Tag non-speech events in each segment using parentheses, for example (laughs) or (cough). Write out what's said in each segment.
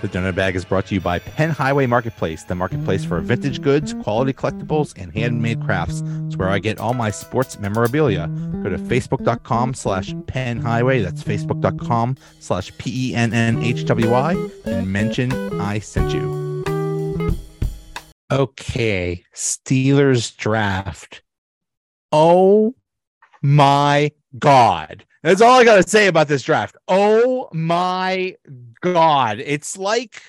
The Donut Bag is brought to you by Penn Highway Marketplace, the marketplace for vintage goods, quality collectibles, and handmade crafts. It's where I get all my sports memorabilia. Go to facebook.com slash Penn Highway. That's facebook.com slash P E N N H W Y and mention I sent you. Okay, Steelers draft. Oh my God. That's all I got to say about this draft. Oh my God. It's like,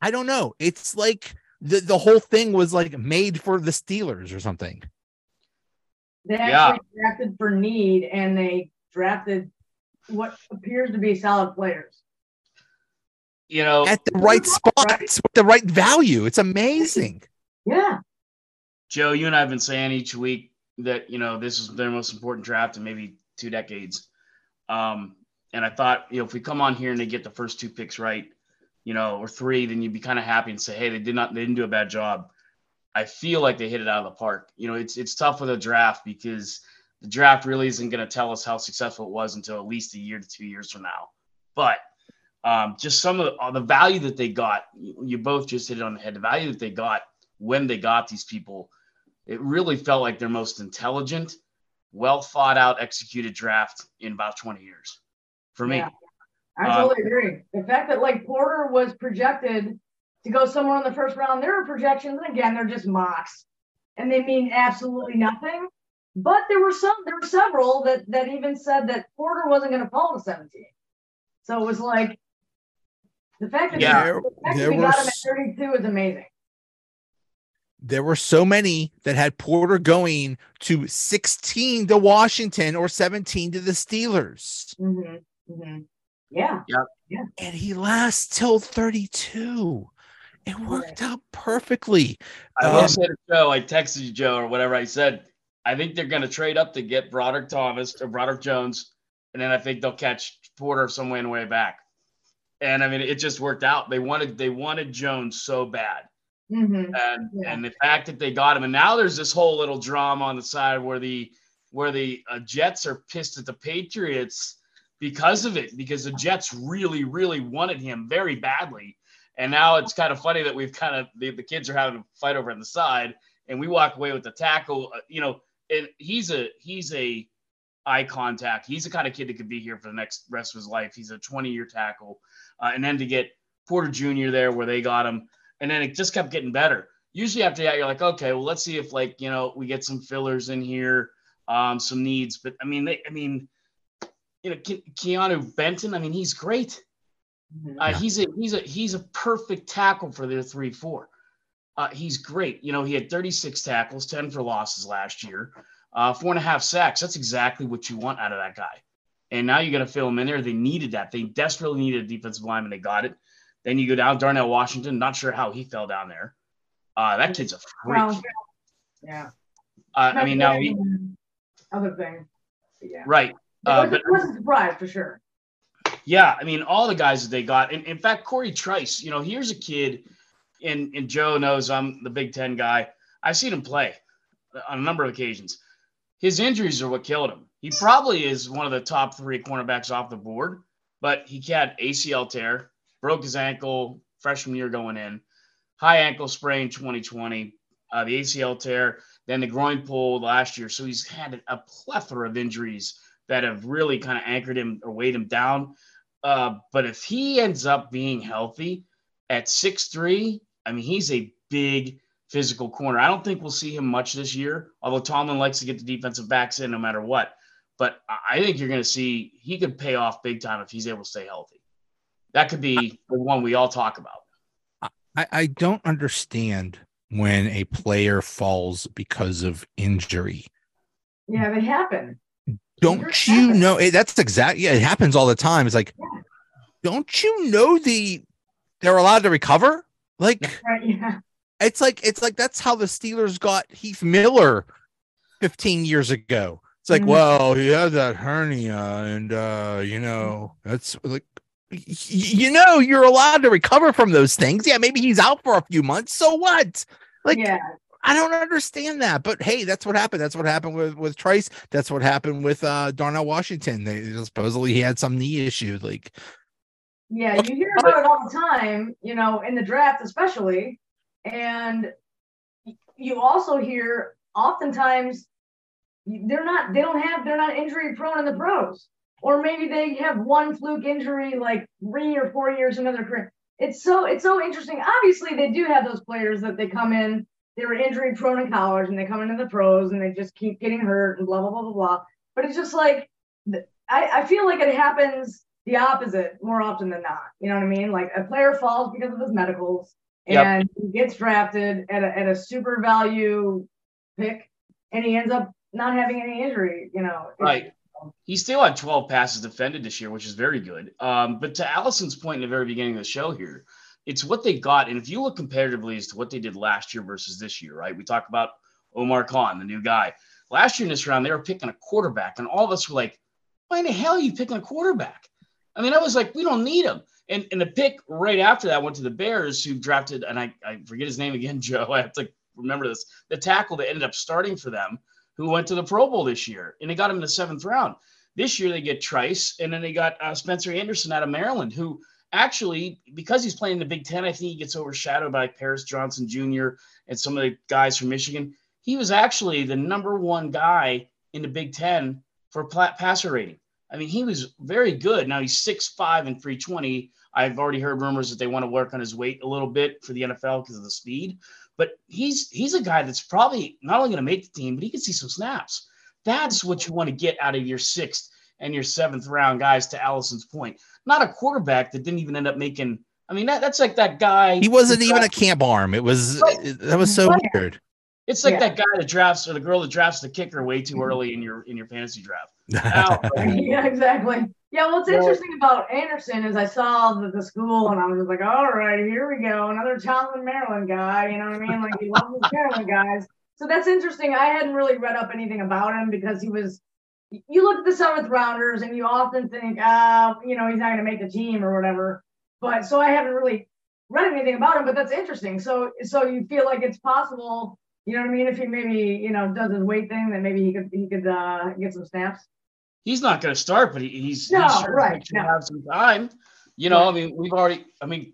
I don't know. It's like the, the whole thing was like made for the Steelers or something. They actually Yeah. drafted for need and they drafted what appears to be solid players. You know, At the right spots with the right value. It's amazing. Yeah. Joe, you and I have been saying each week that you know this is their most important draft in maybe two decades. Um, and I thought, you know, if we come on here and they get the first two picks right, you know, or three, then you'd be kind of happy and say, hey, they did not, they didn't do a bad job. I feel like they hit it out of the park. You know, it's it's tough with a draft because the draft really isn't going to tell us how successful it was until at least a year to two years from now. But um, just some of the, uh, the value that they got, you, you both just hit it on the head. The value that they got when they got these people, it really felt like their most intelligent, well thought out, executed draft in about 20 years for me. Yeah. I Um, totally agree. The fact that like Porter was projected to go somewhere in the first round, there are projections, and again, they're just mocks, and they mean absolutely nothing. But there were some, there were several that that even said that Porter wasn't going to fall to 17. So it was like the fact that, Yeah. they, the fact that we got him at 32 is amazing. There were so many that had Porter going to 16 to Washington or 17 to the Steelers. hmm hmm Yeah. and he lasts till 32. It worked out perfectly. I will Um, say to Joe, I texted you, Joe, or whatever I said. I think they're going to trade up to get Broderick Thomas or Broderick Jones, and then I think they'll catch Porter some way on the way back. And I mean, it just worked out. They wanted they wanted Jones so bad, hmm and Yeah. and the fact that they got him, and now there's this whole little drama on the side where the where the uh, Jets are pissed at the Patriots because of it, because the Jets really really wanted him very badly, and now it's kind of funny that we've kind of the, the kids are having a fight over on the side, and we walk away with the tackle, uh, you know, and he's a he's a eye contact. He's the kind of kid that could be here for the next rest of his life. He's a 20 year tackle. Uh, and then to get Porter Jr. there where they got him, and then it just kept getting better. Usually after that, you're like, okay, well, let's see if like you know we get some fillers in here, um, some needs. But I mean, they, I mean, you know, Ke- Keanu Benton. I mean, he's great. Mhm. Uh, Yeah. He's a he's a he's a perfect tackle for their three four. Uh, he's great. You know, he had 36 tackles, 10 for losses last year, uh, four and a half sacks. That's exactly what you want out of that guy. And now you're going to fill him in there. They needed that. They desperately needed a defensive lineman. They got it. Then you go down Darnell Washington. Not sure how he fell down there. Uh, that kid's a freak. Well, yeah. Uh, I mean, now he other thing. Yeah. right. It Uh, wasn't, but it wasn't a surprise for sure. Yeah, I mean, all the guys that they got. And in fact, Cory Trice, you know, here's a kid, and, and Joe knows I'm the Big Ten guy. I've seen him play on a number of occasions. His injuries are what killed him. He probably is one of the top three cornerbacks off the board, but he had ACL tear, broke his ankle freshman year going in, high ankle sprain 2020, uh, the ACL tear, then the groin pull last year. So he's had a plethora of injuries that have really kind of anchored him or weighed him down. Uh, but if he ends up being healthy at six three, I mean, he's a big physical corner. I don't think we'll see him much this year, although Tomlin likes to get the defensive backs in no matter what. But I I think you're going to see he could pay off big time if he's able to stay healthy. That could be the one we all talk about. I, I don't understand when a player falls because of injury. Yeah, it happen. Don't Injuries you happen. know? It, that's exactly, yeah, it happens all the time. It's like, Yeah. don't you know the they're allowed to recover? Like, Right. Yeah. it's like, it's like that's how the Steelers got Heath Miller 15 years ago. It's like, Mhm. well, he had that hernia, and uh, you know, that's like y- y- you know, you're allowed to recover from those things. Yeah, maybe he's out for a few months. So what? Like, yeah. I don't understand that. But hey, that's what happened. That's what happened with with Trice. That's what happened with uh Darnell Washington. They supposedly he had some knee issue. Like, Yeah, you hear about it all the time, you know, in the draft especially. And you also hear oftentimes they're not they don't have they're not injury prone in the pros. Or maybe they have one fluke injury like three or four years into their career. It's so it's so interesting. Obviously, they do have those players that they come in, they were injury prone in college and they come into the pros and they just keep getting hurt and blah blah blah blah blah. But it's just like I, I feel like it happens the opposite more often than not. You know what I mean? Like a player falls because of his medicals and yep. he gets drafted at a, at a super value pick and he ends up not having any injury, you know. Right. He still had 12 passes defended this year, which is very good. Um, but to Allison's point in the very beginning of the show here, it's what they got. And if you look comparatively as to what they did last year versus this year, right? We talked about Omar Khan, the new guy. Last year in this round, they were picking a quarterback, and all of us were like, why in the hell are you picking a quarterback? I mean, I was like, we don't need him. And, and the pick right after that went to the Bears, who drafted, and I, I forget his name again, (laughs) Joe. I have to remember this. The tackle that ended up starting for them, who went to the Pro Bowl this year, and they got him in the seventh round. This year they get Trice, and then they got uh, Spencer Anderson out of Maryland, who actually, because he's playing the Big Ten, I think he gets overshadowed by Paris Johnson Jr. and some of the guys from Michigan. He was actually the number one guy in the Big Ten for passer rating. I mean, he was very good. Now he's 6'5 and 320. I've already heard rumors that they want to work on his weight a little bit for the NFL because of the speed. But he's he's a guy that's probably not only going to make the team, but he can see some snaps. That's what you want to get out of your sixth and your seventh round guys. To Allison's point, not a quarterback that didn't even end up making. I mean, that, that's like that guy. He wasn't even a camp arm. It was that was so weird. It's like yeah. that guy that drafts or the girl that drafts the kicker way too early in your in your fantasy draft. (laughs) (laughs) yeah, exactly. Yeah, what's well, interesting about Anderson is I saw the, the school and I was just like, all right, here we go, another Chalmers, Maryland guy. You know what I mean? Like he loves his Maryland guys. So that's interesting. I hadn't really read up anything about him because he was. You look at the seventh rounders and you often think, ah, you know, he's not going to make the team or whatever. But so I haven't really read anything about him. But that's interesting. So so you feel like it's possible you know what I mean? If he maybe you know does his weight thing, then maybe he could he could uh, get some snaps. He's not going to start, but he, he's no he's sure right. No. have some time. You know, right. I mean, we've already. I mean,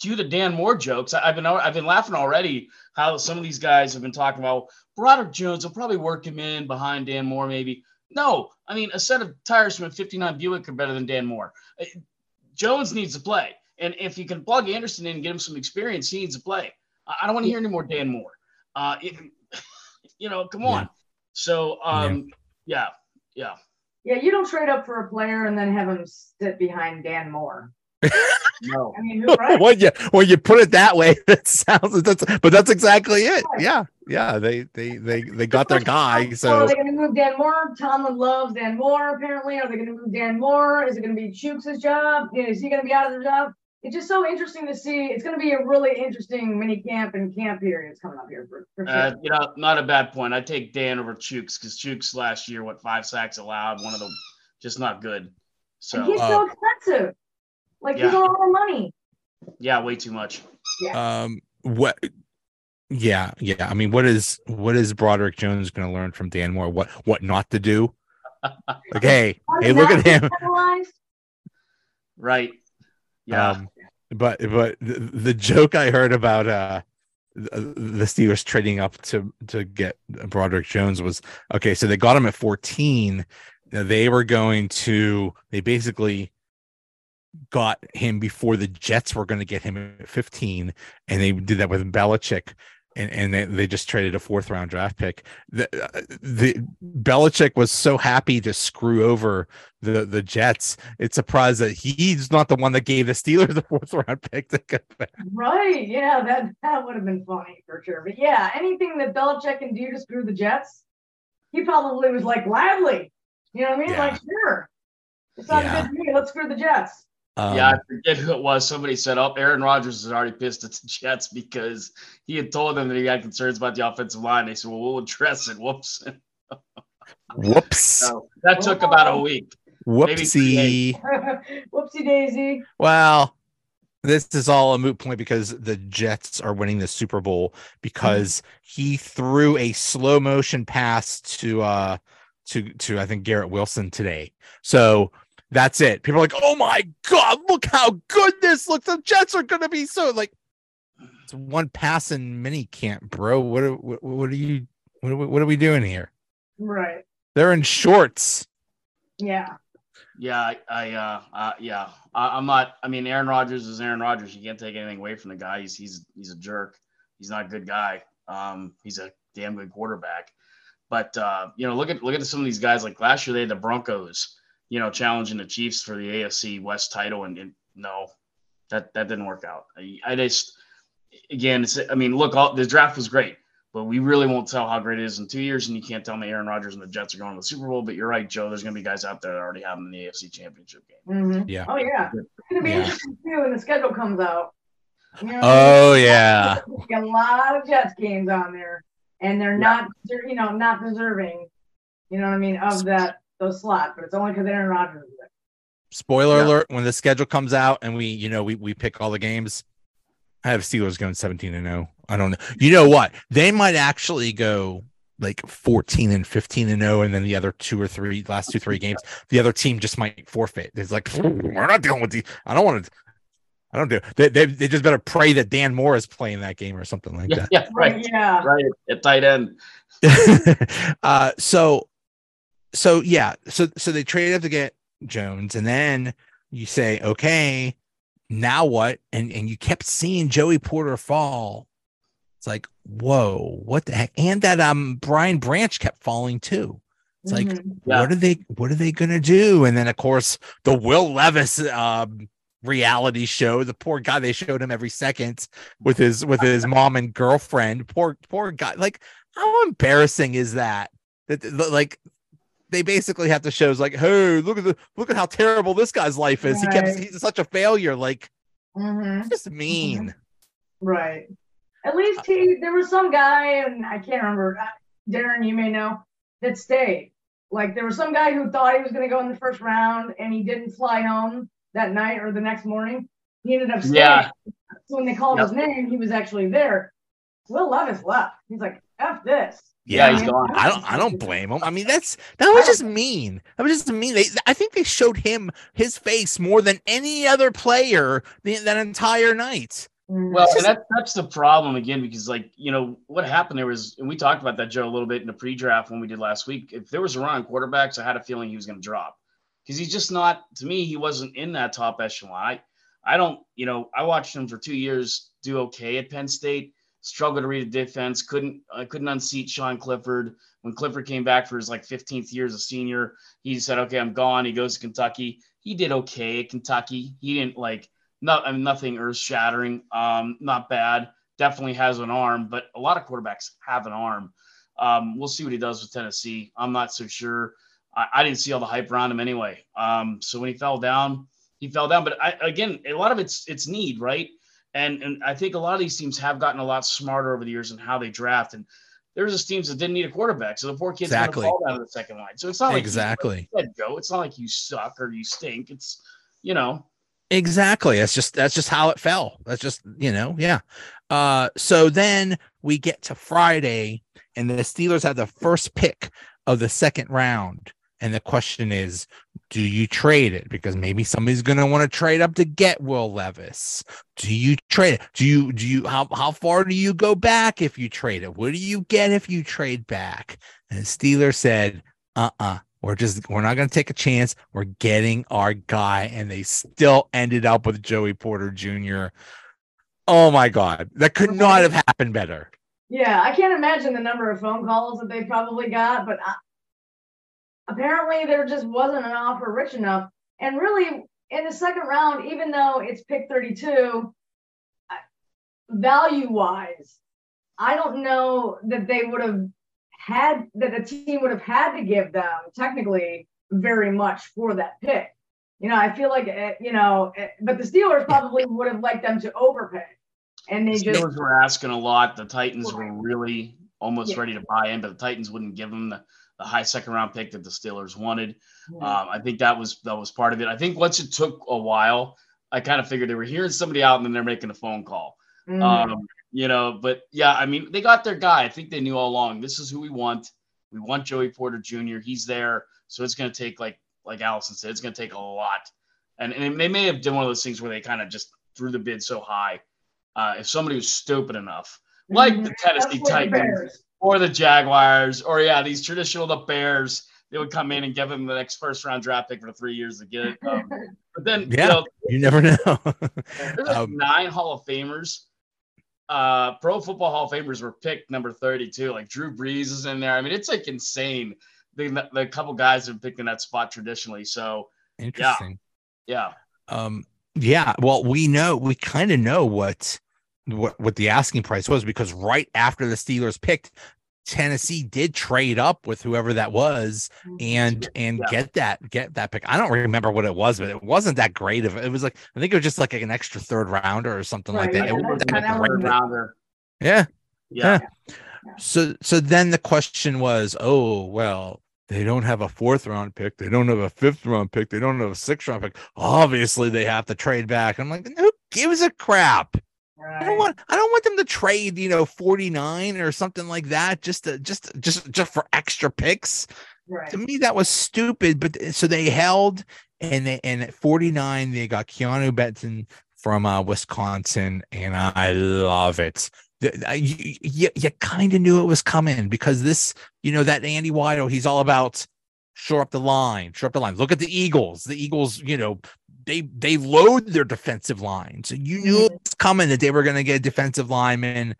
cue the Dan Moore jokes. I've been I've been laughing already. How some of these guys have been talking about Broderick Jones will probably work him in behind Dan Moore, maybe. No, I mean, a set of tires from a 59 Buick are better than Dan Moore. Uh, Jones needs to play. And if you can plug Anderson in and get him some experience, he needs to play. I don't want to hear any more Dan Moore. Uh, it, (laughs) you know, come on. Yeah. So, um, yeah. yeah, yeah. you don't trade up for a player and then have him sit behind Dan Moore. (laughs) no, I mean, right? when you when you put it that way, (laughs) that sounds that's but that's exactly it. Yeah, yeah. They they they they got their guy. So are they going to move Dan Moore? Tomlin loves Dan Moore. Apparently, are they going to move Dan Moore? Is it going to be Chuks' job? Is he going to be out of the job? It's just so interesting to see. It's going to be a really interesting mini camp and camp periods coming up here for, for sure. Uh, you know, not a bad point. I take Dan over Chuks because Chuks last year, what five sacks allowed, one of them just not good. So and he's uh, so expensive. Like yeah. he's a lot of money. Yeah, way too much. Yeah. Um. What? Yeah, yeah. I mean, what is what is Broderick Jones going to learn from Dan Moore? What what not to do? like, (laughs) hey, hey, look at him. Right. Yeah. Um, but but the, joke I heard about uh the Steelers trading up to to get Broderick Jones was okay. So they got him at 14. They were going to they basically got him before the Jets were going to get him at 15, and they did that with Belichick and, and they, they just traded a fourth round draft pick. The, uh, the Belichick was so happy to screw over the the Jets. It's surprised that he's not the one that gave the Steelers the fourth round pick to get back. Right? Yeah, that that would have been funny for sure. But yeah, anything that Belichick can do to screw the Jets, he probably was like gladly. You know what I mean? Yeah. Like sure, it's not yeah. good to me. Let's screw the Jets. Um, yeah, I forget who it was. Somebody said, "Oh, Aaron Rodgers is already pissed at the (laughs) Jets because he had told them that he had concerns about the offensive line." They said, "Well, we'll address it." (laughs) Whoops. Whoops. So that took about a week. Whoopsie. Whoopsie daisy. Well, this is all a moot point because the Jets are winning the Super Bowl because mm-hmm. he threw a slow motion pass to uh to to I think Garrett Wilson today. So That's it. People are like, "Oh my god, look how good this looks." The Jets are going to be so like it's one pass in mini camp, bro. What are what, what are you what are, we, what are we doing here? Right. They're in shorts. Yeah. Yeah, I, I uh, uh, yeah, I, am not. I mean, Aaron Rodgers is Aaron Rodgers. You can't take anything away from the guy. He's he's he's a jerk. He's not a good guy. Um, he's a damn good quarterback. But uh, you know, look at look at some of these guys. Like last year, they had the Broncos. You know, challenging the Chiefs for the AFC West title, and, and no, that that didn't work out. I, I just again, I mean, look, all, the draft was great, but we really won't tell how great it is in two years. And you can't tell me Aaron Rodgers and the Jets are going to the Super Bowl. But you're right, Joe. There's going to be guys out there that already have them in the AFC Championship game. Mm-hmm. Yeah. Oh yeah. It's going to be Yeah. interesting too when the schedule comes out. You know, Oh yeah. a lot of Jets games on there, and they're not, you know, not deserving. You know what I mean of that those slots, but it's only because Aaron Rodgers is there. Spoiler Yeah. alert: when the schedule comes out and we, you know, we we pick all the games. I have Steelers going 17 and 0. I don't know. You know what? They might actually go like 14 and 15 and 0, and then the other two or three last two three games, the other team just might forfeit. It's like we're not dealing with the. I don't want to. I don't do. They, they they just better pray that Dan Moore is playing that game or something like Yeah, that. yeah, right, Yeah. right at tight end. (laughs) uh so so yeah. So so they traded up to get jones and then you say okay now what? And and you kept seeing joey porter fall. It's like whoa what the heck? And that um brian branch kept falling too. It's like Mhm. Yeah. what are they what are they gonna do? And then of course the will levis um reality show the poor guy they showed him every second with his with his (laughs) mom and girlfriend. Poor poor guy. Like how embarrassing is that that? That, like they basically have to show us like hey look at the look at how terrible this guy's life is he kept he's such a failure like Mhm. just mean Right. At least he, there was some guy, and I can't remember, uh, Darren, you may know, that stayed. Like there was some guy who thought he was going to go in the first round, and he didn't fly home that night or the next morning. He ended up staying. Yeah. So when they called Yep. his name, he was actually there. Will Levis left. He's like, "F this." Yeah, yeah, he's gone. I don't I don't blame him. I mean, that's that was just mean. That was just mean. They I think they showed him his face more than any other player the, that entire night. Mhm. Well, It's and that, that's the problem again, because like you know what happened there was, and we talked about that Joe a little bit in the pre-draft when we did last week. If there was a run on quarterbacks, I had a feeling he was going to drop because he's just not. To me, he wasn't in that top echelon. I, I don't, you know, I watched him for two years do okay at Penn State. Struggled to read the defense. Couldn't, I couldn't unseat Sean Clifford. When Clifford came back for his like 15th year as a senior, he said, "Okay, I'm gone." He goes to Kentucky. He did okay at Kentucky. He didn't like not I mean, nothing earth shattering. Um, not bad. Definitely has an arm, but a lot of quarterbacks have an arm. Um, we'll see what he does with Tennessee. I'm not so sure. I, I didn't see all the hype around him anyway. Um, so when he fell down, he fell down. But I, again, a lot of it's it's need, right? And and I think a lot of these teams have gotten a lot smarter over the years in how they draft. And there's just teams that didn't need a quarterback, so the poor kid's Exactly. fall down to the second line. So it's not like you- Exactly. like you said, Joe. It's not like you suck or you stink. It's you know Exactly. That's just that's just how it fell. That's just, you know, yeah. Uh so then we get to Friday and the Steelers have the first pick of the second round. And the question is, do you trade it? Because maybe somebody's gonna want to trade up to get Will Levis. Do you trade it? Do you do you how how far do you go back if you trade it? What do you get if you trade back? And the Steelers said, uh-uh. We're just we're not gonna take a chance. We're getting our guy, and they still ended up with Joey Porter Jr. Oh my god, that could not have happened better. Yeah, I can't imagine the number of phone calls that they probably got, but apparently there just wasn't an offer rich enough. And really, in the second round, even though it's pick 32, value wise, I don't know that they would have had, that a team would have had to give them technically very much for that pick. You know, I feel like, eh, you know, eh, but the Steelers probably would have liked them to overpay. And they the just, were asking a lot. The Titans were really almost Yeah. ready to buy in, but the Titans wouldn't give them the, the high second round pick that the Steelers wanted. Yeah. Um, I think that was that was part of it. I think once it took a while, I kind of figured they were hearing somebody out and then they're making a phone call. Mhm. Um, you know, but yeah, I mean, they got their guy. I think they knew all along. This is who we want. We want Joey Porter Jr. He's there, so it's going to take like like Allison said, it's going to take a lot. And, and they may have done one of those things where they kind of just threw the bid so high. Uh, if somebody was stupid enough, like the Tennessee Titans or the Jaguars, or yeah, these traditional the Bears, they would come in and give them the next first round draft pick for three years to get it. Um, but then, (laughs) yeah, you, know, you never know. (laughs) there's like (laughs) um, nine Hall of Famers. Uh, Pro Football Hall of Famers were picked number 32. Like Drew Brees is in there. I mean, it's like insane. The, the couple guys have picked in that spot traditionally. So interesting. Yeah. yeah. Um, yeah. Well, we know, we kind of know what what what the asking price was because right after the Steelers picked, Tennessee did trade up with whoever that was mm-hmm. and and yeah. get that get that pick. I don't remember what it was, but it wasn't that great of it. was like I think it was just like an extra third rounder or something right, like that. Yeah, it that rounder. Yeah. yeah. Yeah. So so then the question was, oh well, they don't have a fourth round pick, they don't have a fifth round pick, they don't have a sixth round pick. Obviously, they have to trade back. I'm like, who gives a crap? Right. I don't want I don't want them to trade, you know, 49 or something like that just to just just just for extra picks. Right. To me, that was stupid. But so they held and they and at 49, they got Keanu Benton from uh, Wisconsin, and I love it. You, you, you kind of knew it was coming because this, you know, that Andy Weidl, he's all about shore up the line, shore up the line. Look at the Eagles. The Eagles, you know, they they load their defensive line. So you knew mm-hmm. it was coming that they were going to get a defensive lineman.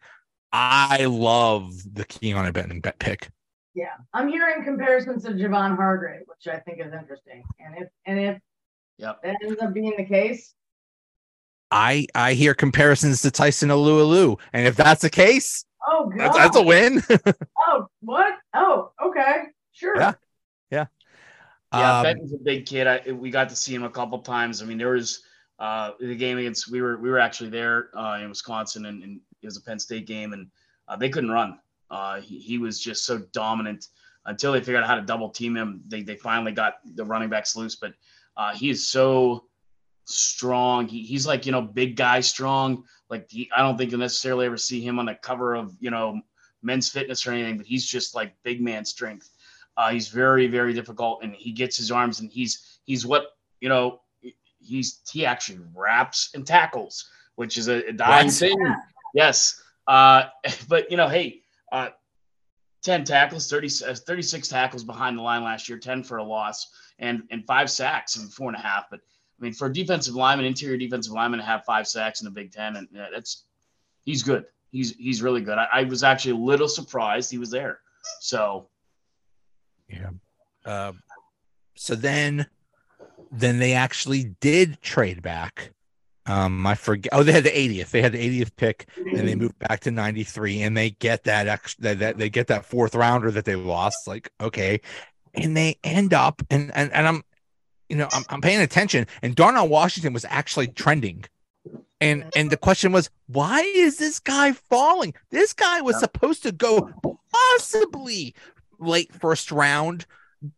I love the Keanu Benton bet pick. Yeah, I'm hearing comparisons to Javon Hargrave, which I think is interesting. And if and if yep. that ends up being the case, I I hear comparisons to Tyson Alualu, and if that's the case, oh, God. That's, that's a win. (laughs) oh, what? Oh, okay, sure. Yeah, yeah. Yeah, um, Benton's a big kid. I, we got to see him a couple times. I mean, there was uh, the game against we were we were actually there uh, in Wisconsin, and, and, it was a Penn State game, and uh, they couldn't run. Uh, he, he was just so dominant until they figured out how to double team him. They they finally got the running backs loose, but uh, he is so strong. He, he's like you know big guy strong. Like he, I don't think you'll necessarily ever see him on the cover of you know Men's Fitness or anything, but he's just like big man strength. Uh, he's very, very difficult, and he gets his arms, and he's he's what you know. He's he actually wraps and tackles, which is a, a dying thing. Yes, uh, (laughs) but you know, hey, uh, 10 tackles, 30, uh, 36 tackles behind the line last year, 10 for a loss, and and five sacks and four and a half. But I mean, for a defensive lineman, interior defensive lineman to have five sacks in the Big Ten, and yeah, that's he's good. He's he's really good. I, I was actually a little surprised he was there. So yeah. Uh, so then, then they actually did trade back. Um, I forget. Oh, they had the 80th. They had the 80th pick, and they moved back to 93, and they get that extra that, that they get that fourth rounder that they lost. Like, okay, and they end up and and and I'm, you know, I'm, I'm paying attention, and Darnell Washington was actually trending. And and the question was, why is this guy falling? This guy was supposed to go possibly late first round,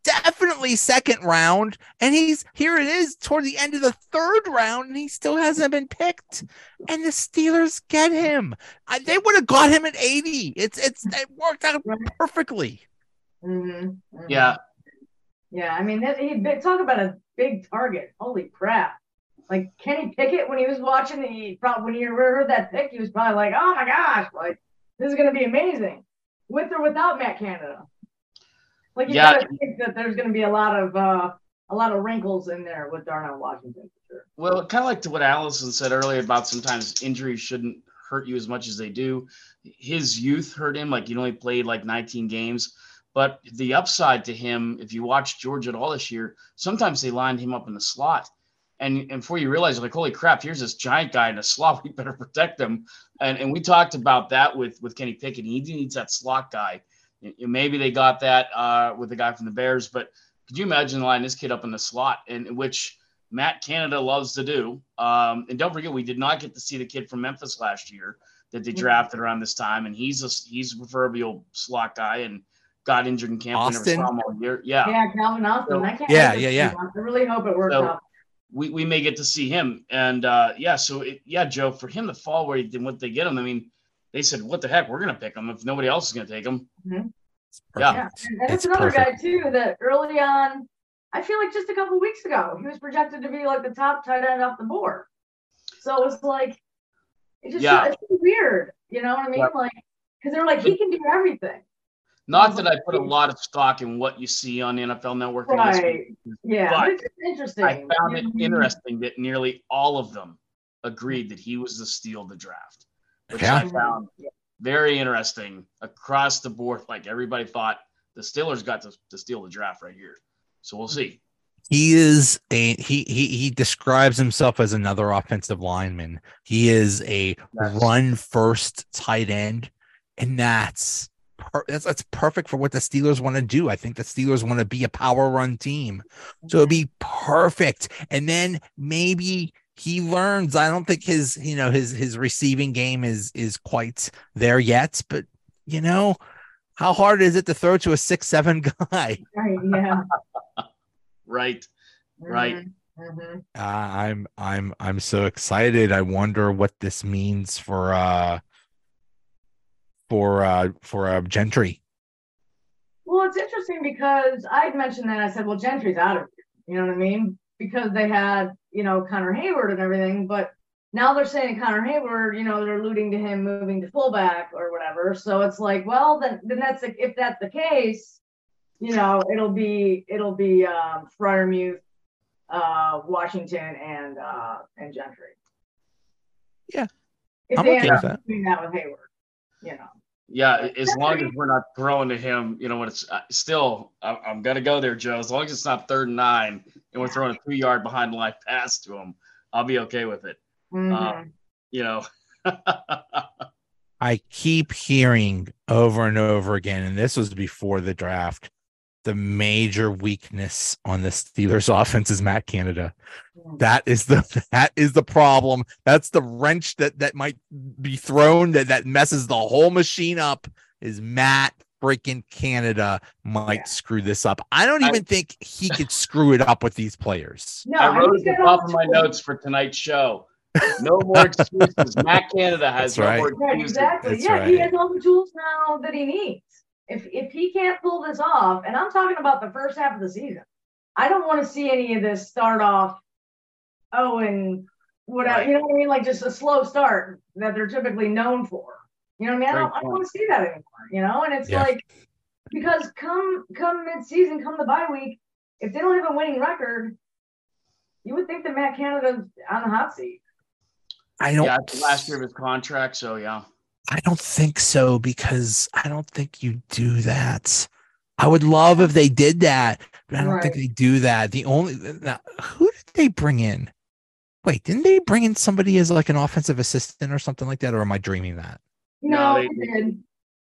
definitely second round, and he's here it is toward the end of the third round, and he still hasn't been picked. And the Steelers get him. I, they would have got him at 80. It's it's it worked out perfectly. Mm-hmm. Mm-hmm. Yeah. Yeah, I mean, he talk about a big target. Holy crap! Like Kenny Pickett, when he was watching the when he heard that pick, he was probably like, "Oh my gosh, like this is going to be amazing." With or without Matt Canada. Like you yeah. gotta think that there's going to be a lot of uh, a lot of wrinkles in there with Darnell Washington for sure. Well, kind of like to what Allison said earlier about sometimes injuries shouldn't hurt you as much as they do. His youth hurt him. Like he only played like 19 games. But the upside to him, if you watch Georgia at all this year, sometimes they lined him up in the slot. And, and before you realize, like, holy crap, here's this giant guy in a (laughs) slot. We better protect him. And, and we talked about that with, with Kenny Pickett. He needs that slot guy. Maybe they got that uh, with the guy from the Bears, but could you imagine lining this kid up in the slot, in which Matt Canada loves to do? Um, and don't forget, we did not get to see the kid from Memphis last year that they mm-hmm. drafted around this time, and he's a he's a proverbial slot guy and got injured in camp. Austin, all year. yeah, yeah, Calvin Austin. So, I can't yeah, yeah, yeah. I really hope it works so, out. We, we may get to see him, and uh, yeah, so it, yeah, Joe, for him to fall where he did, what they get him, I mean they said, "What the heck? We're going to pick him if nobody else is going to take him." Mm-hmm. Yeah, and that's another perfect. guy too that early on I feel like just a couple weeks ago, he was projected to be like the top tight end off the board. So it was like, it just Yeah. it's weird. You know what I mean? Yep. Like, because they're like, he can do everything. Not that I put a lot of stock in what you see on the NFL Network. Right. week. Yeah. But But it's interesting. I found it interesting that nearly all of them agreed that he was the steal of the draft, which Yeah. I found very interesting across the board. Like everybody thought the Steelers got to, to steal the draft right here. So we'll see. He is a he he he describes himself as another offensive lineman. He is a Yes. run first tight end, and that's per- that's that's perfect for what the Steelers want to do. I think the Steelers want to be a power run team, so it'd be perfect. And then maybe he learns. I don't think his you know his his receiving game is is quite there yet, but you know. How hard is it to throw to a six seven (laughs) guy? Right. Yeah. (laughs) Right. Right. Mhm. Uh, I'm I'm I'm so excited. I wonder what this means for uh for uh for uh Gentry. Well, it's interesting because I'd mentioned that I said, well, Gentry's out of here. You know what I mean? Because they had, you know, Connor Heyward and everything, but now they're saying Connor Heyward, you know, they're alluding to him moving to fullback or whatever. So it's like, well, then then that's the, if that's the case, you know, it'll be it'll be um, Freiermuth, uh, Washington, and uh, and Gentry. Yeah. If I'm they okay end with up that. doing that with Heyward, you know. Yeah, as long as we're not throwing to him, you know, when it's uh, still, I, I'm gonna go there, Joe. As long as it's not third and nine, and we're throwing a two yard behind the line pass to him, I'll be okay with it. Mhm. You know, (laughs) I keep hearing over and over again, and this was before the draft. The major weakness on the Steelers offense is Matt Canada. That is the (laughs) that is the problem. That's the wrench that that might be thrown that that messes the whole machine up. Is Matt freaking Canada might Yeah. screw this up? I don't I- even think he could screw it up with these players. (laughs) No, I wrote he's at the top of my the- notes for tonight's show. (laughs) No more excuses. Matt Canada has That's no right. more Right, excuses. exactly. That's yeah, he has all the tools now that he needs. If if he can't pull this off, and I'm talking about the first half of the season, I don't want to see any of this start off. Oh, and whatever Right. you know what I mean, like just a slow start that they're typically known for. You know what I mean? I don't, I don't want to see that anymore. You know, and it's Yeah. like because come come mid season, come the bye week, if they don't have a winning record, you would think that Matt Canada's on the hot seat. I don't. Yeah, it's the last year of his contract, so yeah. I don't think so because I don't think you do that. I would love if they did that, but I don't think they do that. The only now, who did they bring in? Wait, didn't they bring in somebody as like an offensive assistant or something like that? Or am I dreaming that? No, No, they- they did.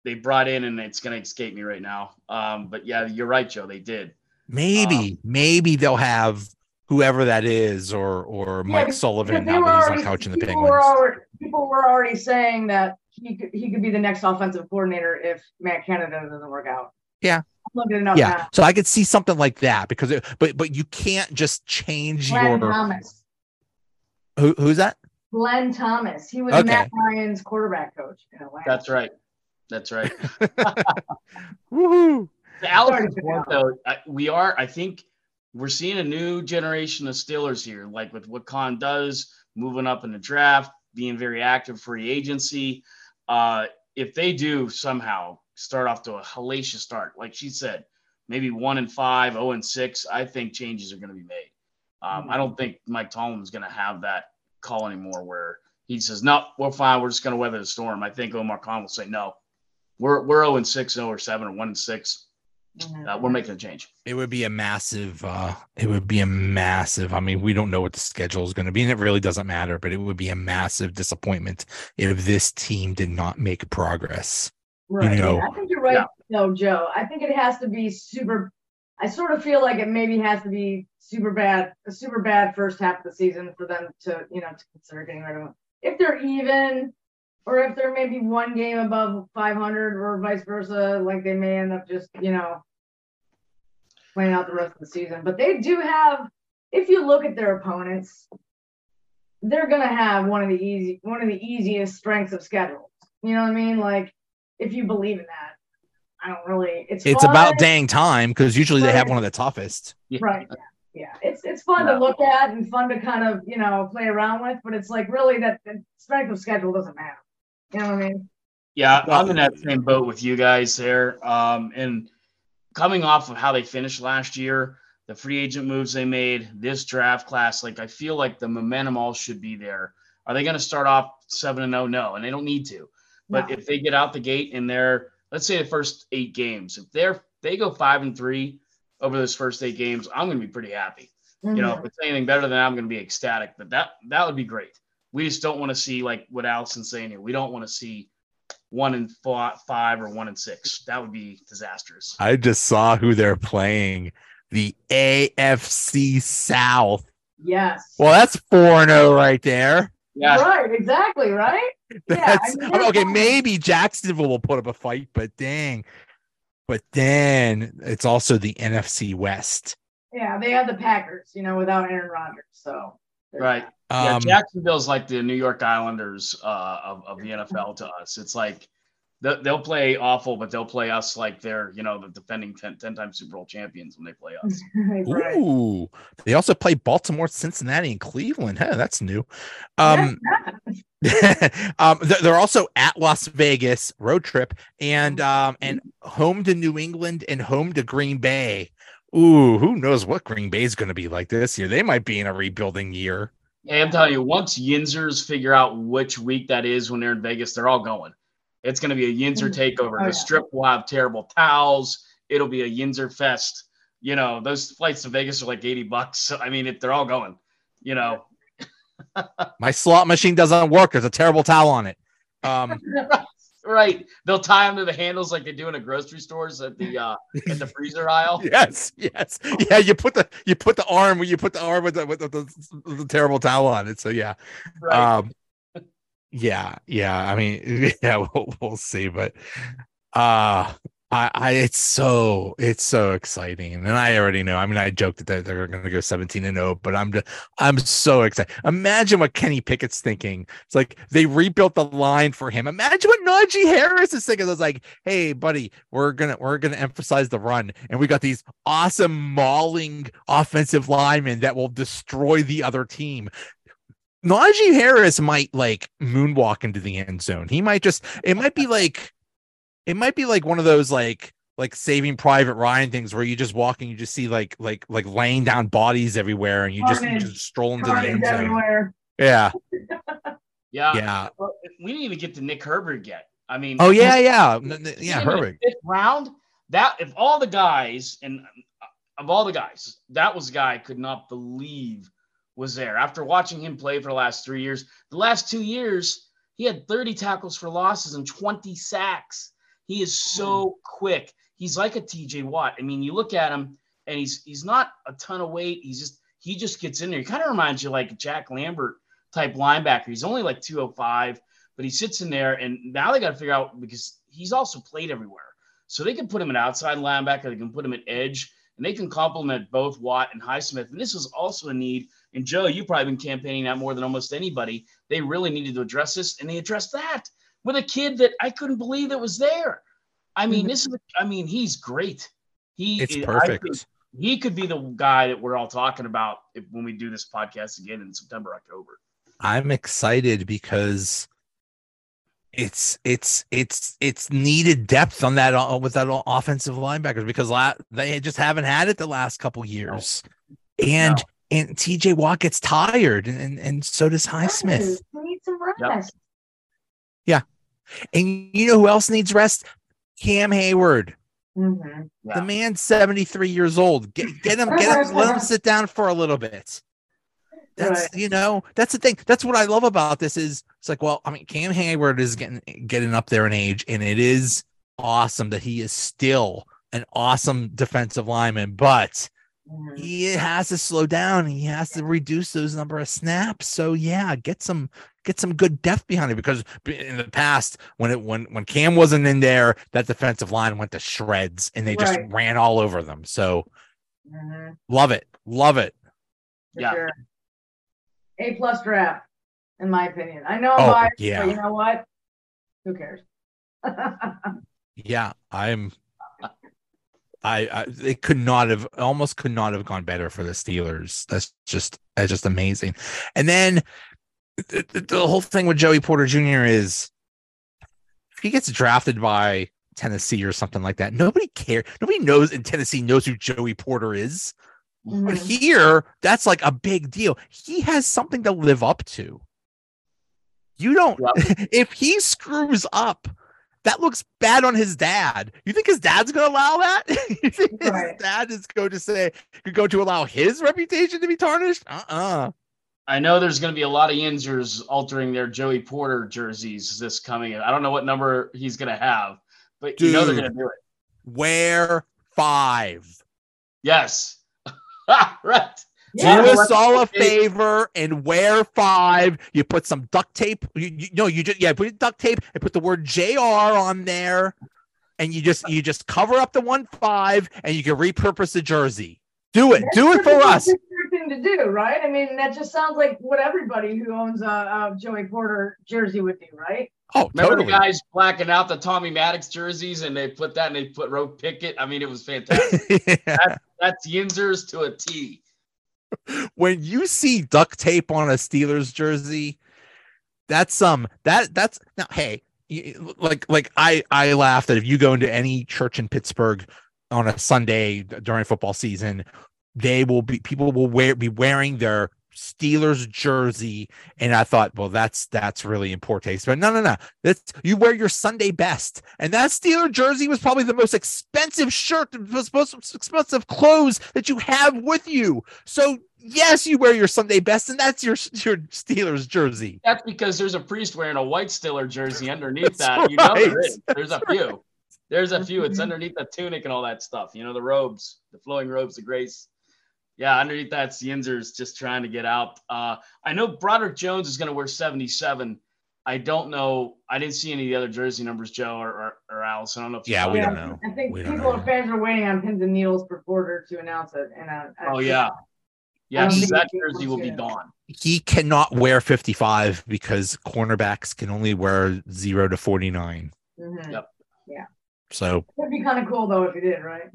They brought in, and it's gonna escape me right now. Um, but yeah, you're right, Joe. They did. Maybe, maybe they'll have whoever that is, or or Yeah, Mike because Sullivan they now that he's not already- coaching the Penguins. Were already, people were already saying that he could he could be the next offensive coordinator if Matt Canada doesn't work out. Yeah. I'm looking it up yeah, now. so I could see something like that because, it, but but you can't just change Glenn your. Thomas. Who, who's that? Glenn Thomas. He was Okay. Matt Ryan's quarterback coach in That's right. That's right. (laughs) (laughs) Woohoo! To Alex's Sorry. point, though, I, we are. I think we're seeing a new generation of Steelers here, like with what Khan does, moving up in the draft, being very active free agency. Uh, if they do somehow start off to a hellacious start, like she said, maybe one and five, zero and six, I think changes are going to be made. Um, I don't think Mike Tomlin's going to have that call anymore, where he says, "No, we're fine. We're just going to weather the storm." I think Omar Khan will say, "No, we're we're zero and six, zero or seven, or one and six. Uh, we're making a change. It would be a massive. uh It would be a massive. I mean, we don't know what the schedule is going to be, and it really doesn't matter. But it would be a massive disappointment if this team did not make progress. Right. know. I think you're right, though, Joe. I think it has to be super. I sort of feel like it maybe has to be super bad, a super bad first half of the season for them to, you know, to consider getting rid of him. If they're even, or if they're maybe one game above 500 or vice versa, like they may end up just, you know, playing out the rest of the season. But they do have, if you look at their opponents, they're gonna have one of the easy, one of the easiest strengths of schedules. You know what I mean? Like, if you believe in that. I don't really. It's It's fun. about dang time because usually they have one of the toughest. Right. Yeah. Yeah. It's it's fun Yeah. to look at and fun to kind of you know play around with, but it's like really that the strength of schedule doesn't matter. You know what I mean? Yeah, I'm in that same boat with you guys there. Um, and coming off of how they finished last year, the free agent moves they made, this draft class, like I feel like the momentum all should be there. Are they going to start off seven and zero? No, and they don't need to. But No. if they get out the gate in their, let's say the first eight games, if they're they go five and three over those first eight games, I'm going to be pretty happy. You know, if mm-hmm. it's anything better than that, I'm going to be ecstatic. But that that would be great. We just don't want to see like what Allison's saying here. We don't want to see one and four, five or one and six. That would be disastrous. I just saw who they're playing. The AFC South. yes. Well, that's 4 0 right there. Yeah, Right. Exactly. Right. (laughs) Yeah, I That's mean, I mean, okay. fine. Maybe Jacksonville will put up a fight, but dang. But then it's also the NFC West. Yeah. They have the Packers. You know, without Aaron Rodgers. So. there's right. That. Yeah, Um, Jacksonville's like the New York Islanders uh, of, of the NFL to us. It's like they- they'll play awful, but they'll play us like they're, you know, the defending 10, 10 time Super Bowl champions when they play us. (laughs) right. Ooh, they also play Baltimore, Cincinnati, and Cleveland. Huh, that's new. Um, (laughs) um, they're also at Las Vegas road trip and um and home to New England and home to Green Bay. Ooh, who knows what Green Bay is going to be like this year? They might be in a rebuilding year. Hey, I'm telling you, once Yinzers figure out which week that is when they're in Vegas, they're all going. It's going to be a Yinzer takeover. Oh, yeah. The strip will have terrible towels. It'll be a Yinzer fest. You know, those flights to Vegas are like 80 bucks. So, I mean, if they're all going, you know, (laughs) My slot machine doesn't work. There's a terrible towel on it. Um, (laughs) right. They'll tie them to the handles like they do in the grocery stores at the uh at the freezer aisle. (laughs) yes, yes, yeah. You put the you put the arm when you put the arm with the with the, the, the terrible towel on it. So yeah, Right. um yeah yeah i mean (laughs) yeah we'll, we'll see but uh I, I it's so it's so exciting. And i already know i mean i joked that they're, they're gonna go 17 and 0 but i'm just i'm so excited. Imagine what kenny pickett's thinking. It's like they rebuilt the line for him. Imagine what najee harris is thinking. It's like hey buddy we're gonna we're gonna emphasize the run and we got these awesome mauling offensive linemen that will destroy the other team. Najee Harris might like moonwalk into the end zone. He might just it might be like it might be like one of those like like saving private Ryan things where you just walk and you just see like like like laying down bodies everywhere and you just, you Carnage. just stroll into the Carnage end zone. everywhere. Yeah. (laughs) yeah. Yeah. Well, We didn't even get to Nick Herbig yet. I mean, Oh yeah, yeah. N- n- Yeah, even Herbert. Fifth round. That if all the guys and uh, of all the guys, that was a guy I could not believe was there. After watching him play for the last three years, the last two years, he had 30 tackles for losses and 20 sacks. He is so hmm. quick. He's like a TJ Watt. I mean, you look at him and he's he's not a ton of weight. He's just he just gets in there. He kind of reminds you like a Jack Lambert type linebacker. He's only like 205, but he sits in there and now they got to figure out because he's also played everywhere. So they can put him at outside linebacker, they can put him at edge, and they can complement both Watt and Highsmith. And this is also a need. And Joe, you've probably been campaigning that more than almost anybody. They really needed to address this, and they addressed that with a kid that I couldn't believe that was there. I mean, this is, I mean, he's great. He It's is- perfect. think he could be the guy that we're all talking about if, when we do this podcast again in September, October. I'm excited because it's it's it's it's needed depth on that uh, with that offensive linebackers because la- they just haven't had it the last couple years, and and TJ Watt gets tired, and and, and so does Highsmith, He needs some Yep. rest. And you know who else needs rest? Cam Heyward. Mhm. Yeah. The man's 73 years old. Get, get him, get him, (laughs) let him sit down for a little bit. That's Right. you know, that's the thing. That's what I love about this is it's like, well, I mean, Cam Heyward is getting getting up there in age, and it is awesome that he is still an awesome defensive lineman, but Mhm. he has to slow down. He has to reduce those number of snaps. So yeah, get some get some good depth behind it because in the past when it when when Cam wasn't in there, that defensive line went to shreds and they just ran all over them. So Mhm. love it, love it. For Yeah. sure. A plus draft, in my opinion. I know I'm Oh, biased, yeah. but you know what? Who cares? (laughs) Yeah, I'm I, I it could not have almost could not have gone better for the Steelers. That's just that's just amazing. And then the, the, the whole thing with Joey Porter Jr. is if he gets drafted by Tennessee or something like that, nobody cares. Nobody knows in Tennessee knows who Joey Porter is. But Mhm. here, that's like a big deal. He has something to live up to. You don't, (laughs) if he screws up, that looks bad on his dad. You think his dad's going to allow that? (laughs) you think his Right. dad is going to say, could go to allow his reputation to be tarnished? Uh uh I know there's going to be a lot of Yinzers altering their Joey Porter jerseys this coming. I don't know what number he's going to have, but you know they're going to do it. Wear five. Yes. (laughs) right. Yeah. Do well, us all a favor and wear five. You put some duct tape. You, you, no, you just yeah, put duct tape and put the word JR on there, and you just you just cover up the one five, and you can repurpose the jersey. Do it. Do it That's for a us. fair thing to do, right? I mean, that just sounds like what everybody who owns a, a Joey Porter jersey would do, right? Oh, Remember totally. the guys blacking out the Tommy Maddox jerseys and they put that and they put Rope Pickett? I mean, it was fantastic. (laughs) Yeah. That's Yinzers to a T. (laughs) When you see duct tape on a Steelers jersey, that's um that that's now hey like like I I laugh that if you go into any church in Pittsburgh on a Sunday during football season, they will be people will wear be wearing their Steelers jersey, and I thought, well, that's that's really in poor taste. But no, no, no, that's you wear your Sunday best, and that Steeler jersey was probably the most expensive shirt, the most, most expensive clothes that you have with you. So yes, you wear your Sunday best, and that's your (laughs) your Steelers jersey. That's because there's a priest wearing a white Stiller jersey underneath that. You know there right. is. There's a few. There's a few. It's mm-hmm. underneath the tunic and all that stuff. You know, the robes, the flowing robes of grace. Yeah, underneath that's Yinzers just trying to get out. Uh, I know Broderick Jones is going to wear 77. I don't know. I didn't see any of the other jersey numbers, Joe or, or, or Alice. I don't know if Yeah, we don't know. I think We people know. and fans are waiting on pins and needles for Porter to announce it. And uh, Oh, yeah. Yeah, I don't 'cause think that he jersey will be gone. He cannot wear 55 because cornerbacks can only wear zero to 49. Mhm. Yep. So It'd be kind of cool though if he did, right?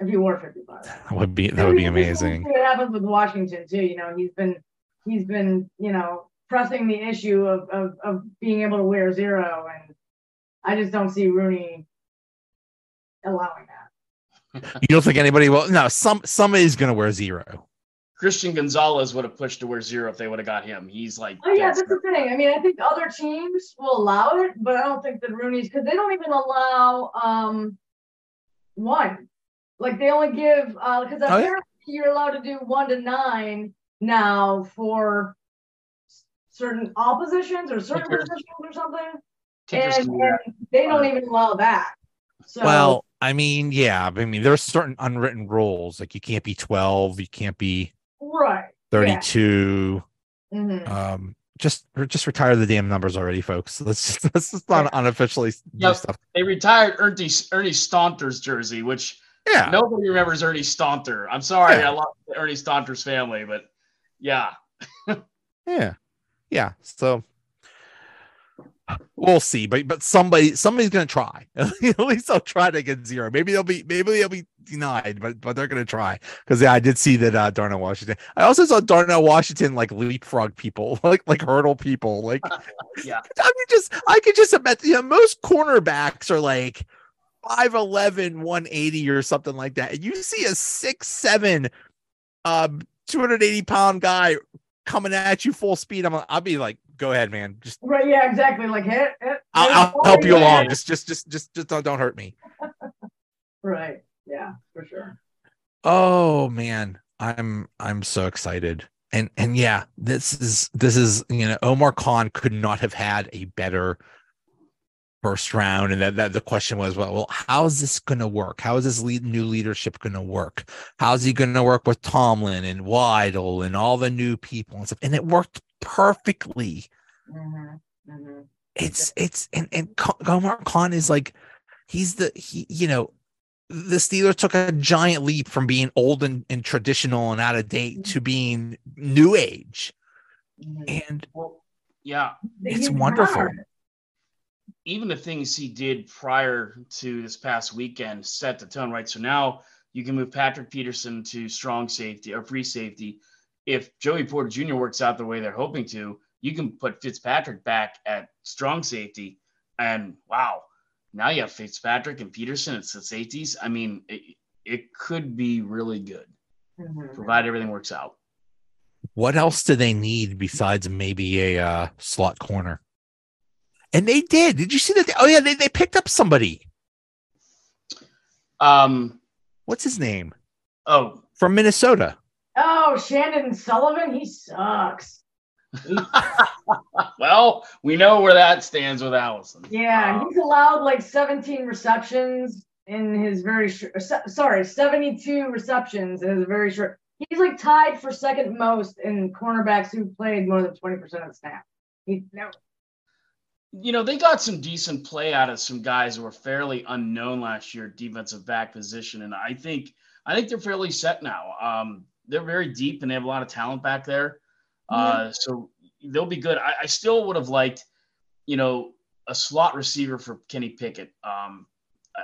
If he wore 55. that would be that would be amazing. See what happens with Washington too. You know, he's been he's been you know pressing the issue of of, of being able to wear zero, and I just don't see Rooney allowing that. You don't think anybody will? No, some somebody's gonna wear zero. Christian Gonzalez would have pushed to wear zero if they would have got him. He's like, Oh yeah, that's the thing. I mean, I think other teams will allow it, but I don't think that Rooney's because they don't even allow um one. Like they only give uh because Oh, yeah? apparently you're allowed to do one to nine now for s- certain oppositions or certain Kickers. positions or something. Kickers and, do and they don't even allow that. So Well, I mean, yeah, I mean, there's certain unwritten rules like you can't be 12, you can't be right. 32. Mhm. Um, just just retire the damn numbers already, folks. (laughs) Let's just let's just not unofficially do Yep. stuff. They retired Ernie, Ernie Stautner's jersey, which Yeah, nobody remembers Ernie Stautner. I'm sorry, Yeah. I love Ernie Stautner's family, but yeah, (laughs) yeah, yeah. So we'll see, but but somebody somebody's gonna try. (laughs) At least they'll try to get zero. Maybe they'll be maybe they'll be denied, but but they're gonna try. Because yeah, I did see that uh, Darnell Washington. I also saw Darnell Washington like leapfrog people, (laughs) like like hurdle people. Like yeah. I could just I could just imagine. You know, most cornerbacks are like 5'11, 180 or something like that. And you see a six seven, um, 280 pound guy coming at you full speed. I'm I'll be like, go ahead, man. Just Right. Yeah. Exactly. Like hit. hit I'll, I'll help you along. Just just just just just don't, don't hurt me. (laughs) Right. Yeah. For sure. Oh man, I'm I'm so excited. And and yeah, this is this is you know Omar Khan could not have had a better first round. And that, that the question was, well, well, how is this going to work? How is this lead, new leadership going to work? How's he going to work with Tomlin and Weidl and all the new people and stuff? And it worked perfectly. Mhm. Mhm. It's it's and and Omar Khan is like he's the he you know the Steelers took a giant leap from being old and, and traditional and out of date to being new age. Mhm. And Well, yeah. It's wonderful. Even the things he did prior to this past weekend set the tone right. So now you can move Patrick Peterson to strong safety or free safety. If Joey Porter Jr. works out the way they're hoping to, you can put Fitzpatrick back at strong safety. And wow, now you have Fitzpatrick and Peterson at the safeties. I mean, it, it could be really good, Mhm. provided everything works out. What else do they need besides maybe a uh, slot corner? And they did. Did you see that? Oh yeah, they, they picked up somebody. Um, What's his name oh, from Minnesota? Oh, Chandon Sullivan, he sucks. (laughs) well, we know where that stands with Allison. Yeah, Um, he's allowed like 17 receptions in his very short. Sorry, 72 receptions in his very short. He's like tied for second most in cornerbacks who played more than 20% of the snap. He, no, you know, they got some decent play out of some guys who were fairly unknown last year defensive back position, and I think I think they're fairly set now. Um, they're very deep and they have a lot of talent back there, uh, so they'll be good. I, I still would have liked, you know, a slot receiver for Kenny Pickett. Um,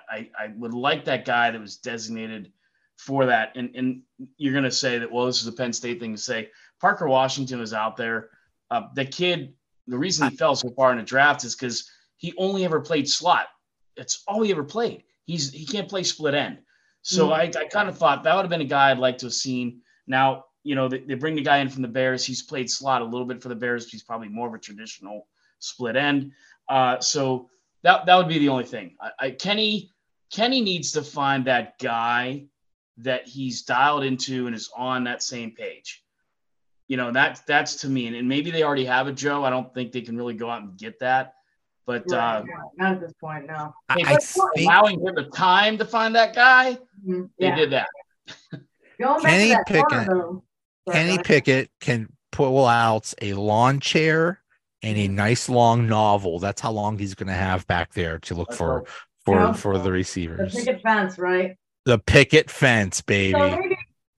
I, I would like that guy that was designated for that. And, and you're going to say that, well, this is a Penn State thing to say. Parker Washington was out there. Uh, the kid, the reason he fell so far in the draft is because he only ever played slot. That's all he ever played. He's he can't play split end. So Mhm. I, I kind of thought that would have been a guy I'd like to have seen. Now, you know, they, they bring the guy in from the Bears. He's played slot a little bit for the Bears. He's probably more of a traditional split end. Uh, so that that would be the only thing. I, I, Kenny Kenny needs to find that guy that he's dialed into and is on that same page. You know, that that's to me, and, and maybe they already have a Joe. I don't think they can really go out and get that. But right, uh, no, not at this point, no. I, Hey, I but think allowing him the time to find that guy, Mhm, they Yeah. did that. Going back Kenny that Pickett- though. Sorry, Kenny. Pickett can pull out a lawn chair and a nice long novel. That's how long he's going to have back there to look Let's for hope. for Yeah. for the receivers. The receivers. picket fence, right? The picket fence, baby. So maybe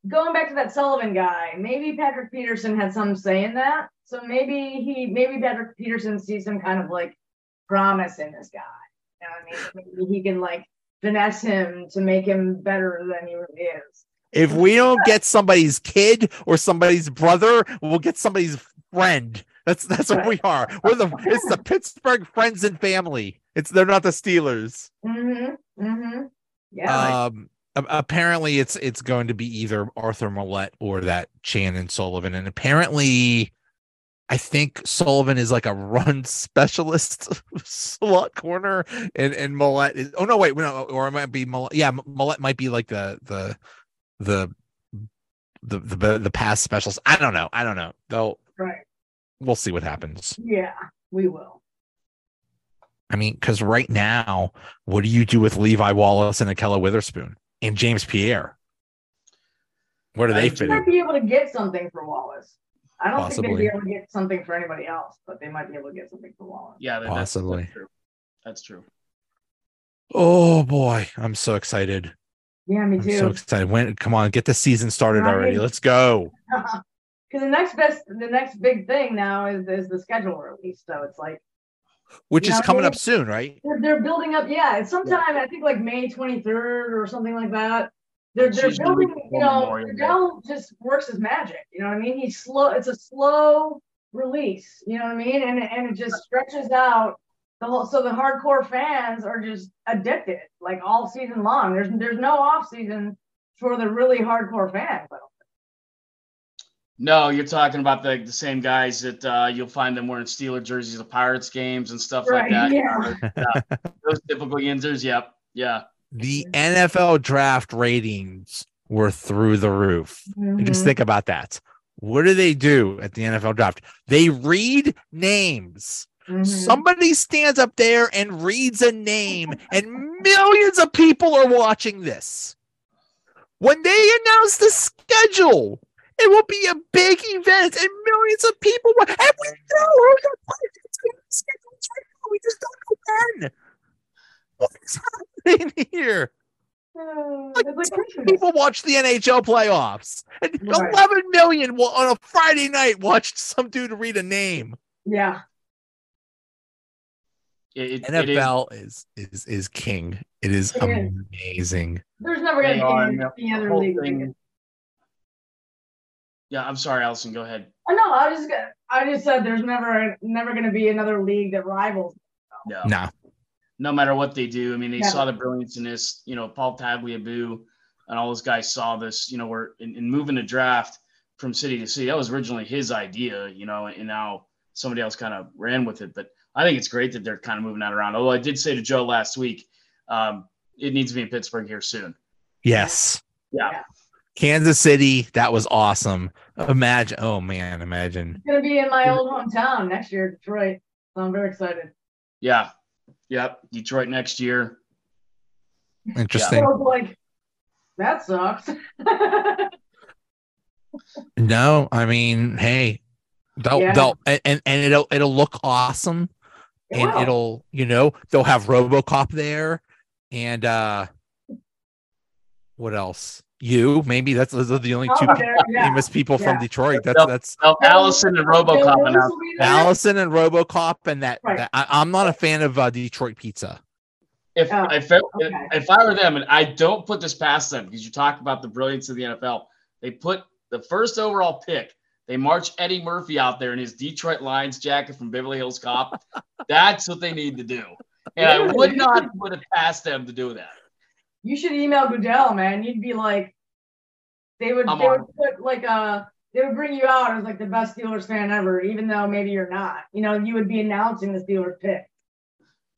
going back to that Sullivan guy, maybe Patrick Peterson had some say in that. So maybe he, maybe Patrick Peterson sees some kind of like promise in this guy. You know what I mean? Maybe he can like finesse him to make him better than he really is. If we don't get somebody's kid or somebody's brother, we'll get somebody's friend. That's that's what we are. We're the it's the Pittsburgh friends and family. It's they're not the Steelers. Mm-hmm. Mm-hmm. Yeah. Um apparently it's it's going to be either Arthur Maulet or that Chandon Sullivan. And apparently I think Sullivan is like a run (laughs) specialist (laughs) slot corner and and Maulet is oh no wait no or it might be Maulet yeah Maulet might be like the the the the the, the pass specialist. I don't know. I don't know. They'll right. we'll see what happens. Yeah, we will. I mean, because right now, what do you do with Levi Wallace and Ahkello Witherspoon and James Pierre? Where do they think fit They in? might be able to get something for Wallace. I don't think they'd Possibly. be able to get something for anybody else, but they might be able to get something for Wallace. Yeah, that- that's- Possibly. That's true. That's true. Oh boy, I'm so excited. Yeah, me I'm too. so excited. When come on, get the season started already. Let's go. (laughs) Because the next best, the next big thing now is is the schedule release. So it's like Which Yeah, is coming up soon, right? they're, they're building up. Yeah, it's sometime I think like May 23rd or something like that. They're they're building. You know, Day. Just works his magic. You know what I mean? He's slow. It's a slow release. You know what I mean? And it- and it just stretches out. The whole, so the hardcore fans are just addicted like all season long. There's there's no off season for the really hardcore fans. I don't No, you're talking about the, the same guys that uh, you'll find them wearing Steeler jerseys of Pirates games and stuff like Right, that. yeah. Those typical Yinzers. Yep. Yeah. The NFL draft ratings were through the roof. And Just think about that. What do they do at the NFL draft? They read names. Mhm. Somebody stands up there and reads a name, and millions of people are watching this. When they announce the schedule, it will be a big event, and millions of people. wa- And we know who the Vikings are gonna schedule is right now. We just don't know when. What is happening here? Uh, Like, like People watch the NHL playoffs, and Right. 11 million will, on a Friday night watched some dude read a name. Yeah. It, it- it is- NFL is is is king. It is It is. amazing. There's never going to be any other league. Thing- Yeah, I'm sorry, Allison. Go ahead. Oh, no, I just I just said there's never never going to be another league that rivals. No. No. no matter what they do. I mean, they Yeah. saw the brilliance in this. You know, Paul Tagliabue and all those guys saw this. You know, we're in, in moving the draft from city to city. That was originally his idea. You know, and now somebody else kind of ran with it. But I think it's great that they're kind of moving that around. Although I did say to Joe last week, um, it needs to be in Pittsburgh here soon. Yes. Yeah. Kansas City, that was awesome. Imagine, oh man, imagine. It's going to be in my old hometown next year, Detroit. So I'm very excited. Yeah. Yep. Detroit next year. Interesting. I was like, that sucks. (laughs) No, I mean, hey, they'll, Yeah. they'll and, and and it'll it'll look awesome, and Wow. it'll you know they'll have RoboCop there, and uh, what else? You maybe that's those are the only two Oh, there, (laughs) yeah. famous people from Detroit. That's Yep. that's Well, Allison and RoboCop Lewis announced. will be there. Allison and RoboCop, and that, Right. that I, I'm not a fan of uh, Detroit pizza. If Oh, if, it, okay. if I were them, and I don't put this past them because you talk about the brilliance of the NFL, they put the first overall pick. They march Eddie Murphy out there in his Detroit Lions jacket from Beverly Hills Cop. (laughs) That's what they need to do, and I would not put it past them to do that. You should email Goodell, man. You'd be like, they would I'm they on. would put like a they would bring you out as like the best Steelers fan ever, even though maybe you're not. You know, you would be announcing the Steelers pick.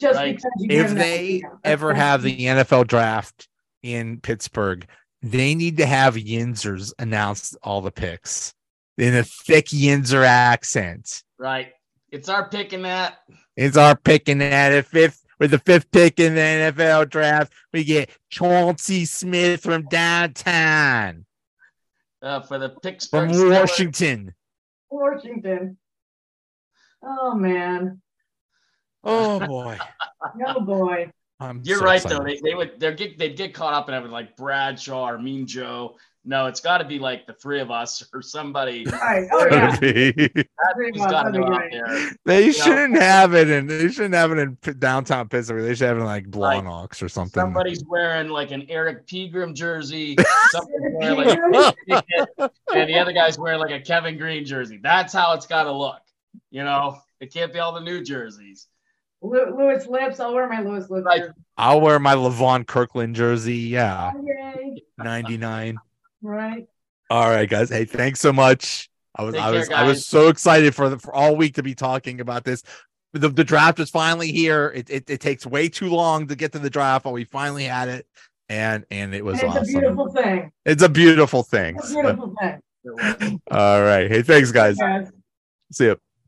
Just Right. because you give If them that they idea. That's ever cool. have the NFL draft in Pittsburgh, they need to have Yinzers announce all the picks in a thick Yinzer accent. Right? It's our picking that. It's our picking at a fifth with the fifth pick in the NFL draft. We get Chauncey Smith from downtown, Uh, for the picks from Pittsburgh Steelers. Washington. Washington. Oh man. Oh boy, (laughs) Oh boy. I'm You're so right excited. though. They, they would they're get they'd get caught up in having like Bradshaw or Mean Joe. No, it's got to be like the three of us or somebody. (laughs) Right. Oh yeah. they That's got to be go out great. shouldn't have it in. They shouldn't have it in downtown Pittsburgh. They should have it in like Like, or something. Somebody's wearing like an Erric Pegram jersey. (laughs) Wearing like (laughs) and the other guy's wearing like a Kevin Greene jersey. That's how it's got to look. You know, it can't be all the new jerseys. Lew- Louis Lipps. I'll wear my Louis Lipps. Right. jersey. I'll wear my Levon Kirkland jersey. Yeah, oh, Okay. 99. Right. All right, guys. Hey, thanks so much. I was Take I care, was I was so excited for the, for all week to be talking about this. The, the draft is finally here. It, it it takes way too long to get to the draft, but we finally had it, and and it was And it's awesome. a beautiful thing. It's a beautiful thing. It's a beautiful thing. (laughs) All right. Hey, thanks, guys. Guys. See you.